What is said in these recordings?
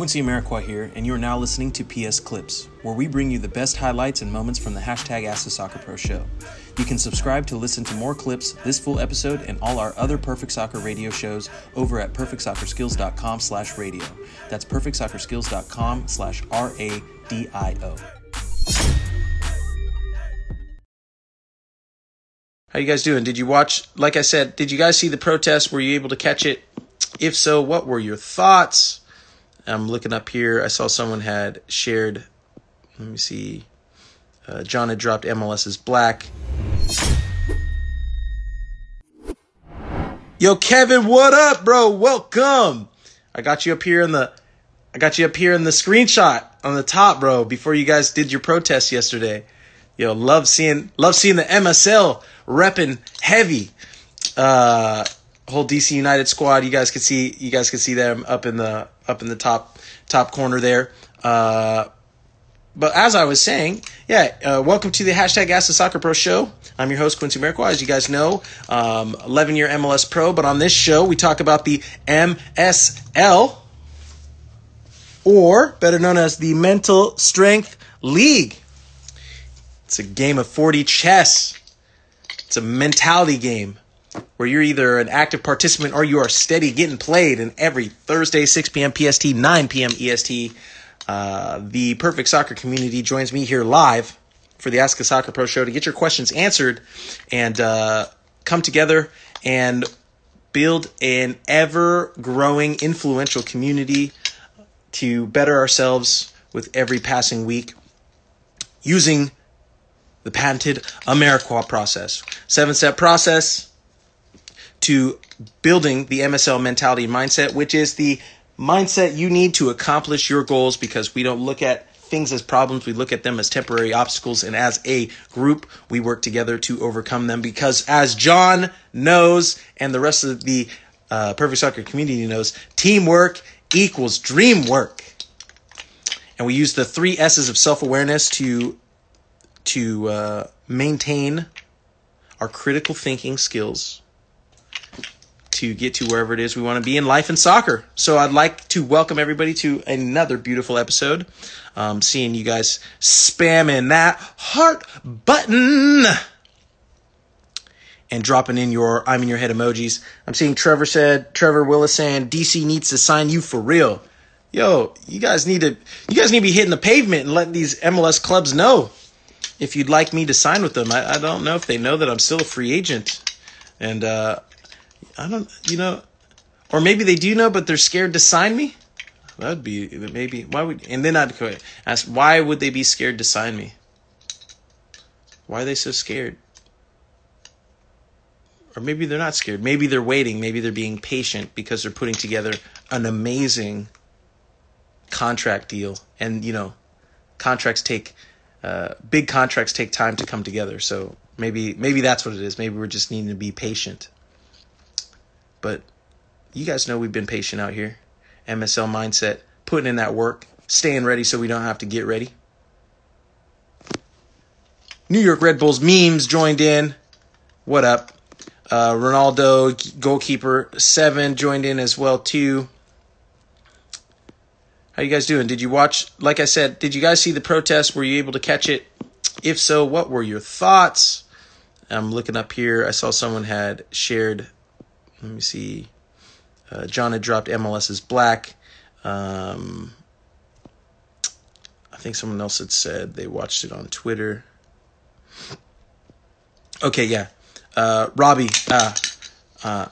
Quincy Amarikwa here, and you are now listening to PS Clips, where we bring you the best highlights and moments from the hashtag Ask the Soccer Pro show. You can subscribe to listen to more clips, this full episode, and all our other Perfect Soccer radio shows over at perfectsoccerskills.com slash radio. That's perfectsoccerskills.com slash R-A-D-I-O. How you guys doing? Did you watch, like I said, did you guys see the protest? Were you able to catch it? If so, what were your thoughts? I'm looking up here. I saw someone had shared. Let me see. Uh, John had dropped MLS is black. Yo, Kevin, what up, bro? Welcome. I got you up here in the. I got you up here in the screenshot on the top, bro. Before you guys did your protest yesterday. Yo, love seeing love seeing the MSL repping heavy. Uh, whole DC United squad. You guys could see you guys could see them up in the up in the top top corner there. Uh, but as I was saying, yeah, uh, welcome to the hashtag Ask the Soccer Pro show. I'm your host Quincy Amarikwa, as you guys know, um, 11 year MLS pro. But on this show, we talk about the MSL, or better known as the Mental Strength League. It's a game of 4D chess. It's a mentality game where you're either an active participant or you are steady getting played. And every Thursday, 6 p.m. PST, 9 p.m. EST, uh, the Perfect Soccer community joins me here live for the Ask a Soccer Pro show to get your questions answered and uh, come together and build an ever growing, influential community to better ourselves with every passing week using the patented Amarikwa process. Seven step process to building the MSL mentality mindset, which is the mindset you need to accomplish your goals because we don't look at things as problems, we look at them as temporary obstacles, and as a group, we work together to overcome them because, as John knows, and the rest of the uh, Perfect Soccer community knows, teamwork equals dream work. And we use the three S's of self awareness to to uh, maintain our critical thinking skills to get to wherever it is we want to be in life and soccer. So I'd like to welcome everybody to another beautiful episode. Um, seeing you guys spamming that heart button and dropping in your I'm in your head emojis. I'm seeing Trevor said Trevor Willis saying DC needs to sign you for real. Yo, you guys need to you guys need to be hitting the pavement and letting these MLS clubs know if you'd like me to sign with them. I, I don't know if they know that I'm still a free agent. And uh, I don't, you know, or maybe they do know, but they're scared to sign me. That'd be maybe why would and then I'd ask why would they be scared to sign me? Why are they so scared? Or maybe they're not scared. Maybe they're waiting. Maybe they're being patient because they're putting together an amazing contract deal. And you know, contracts take uh, big contracts take time to come together. So maybe maybe that's what it is. Maybe we're just needing to be patient. But you guys know we've been patient out here. MSL mindset, putting in that work, staying ready so we don't have to get ready. New York Red Bulls memes joined in. What up? Uh, Ronaldo, goalkeeper seven, joined in as well too. How you guys doing? Did you watch? Like I said, did you guys see the protest? Were you able to catch it? If so, what were your thoughts? I'm looking up here. I saw someone had shared. Let me see. Uh, John had dropped MLS is black. Um, I think someone else had said they watched it on Twitter. Okay, yeah. Uh, Robbie, uh, uh,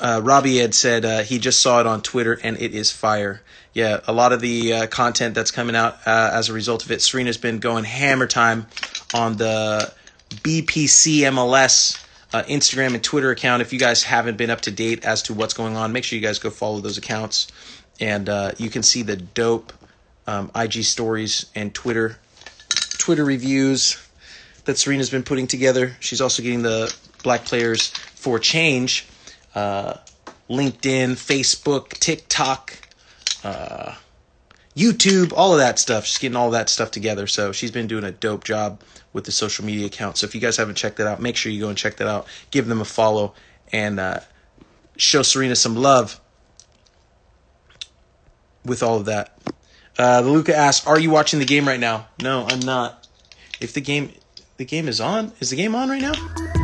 uh, Robbie had said uh, he just saw it on Twitter and it is fire. Yeah, a lot of the content that's coming out as a result of it. Serena's been going hammer time on the BPC MLS uh, Instagram and Twitter account. If you guys haven't been up to date as to what's going on, make sure you guys go follow those accounts, and uh, you can see the dope um, IG stories and Twitter Twitter reviews that Serena's been putting together. She's also getting the Black Players for Change, uh, LinkedIn, Facebook, TikTok, uh, YouTube, all of that stuff. She's getting all that stuff together. So she's been doing a dope job with the social media account. So if you guys haven't checked that out, make sure you go and check that out. Give them a follow and uh, show Serena some love. with all of that. Uh, Luca asks, "Are you watching the game right now?" No, I'm not. If the game, the game is on. Is the game on right now?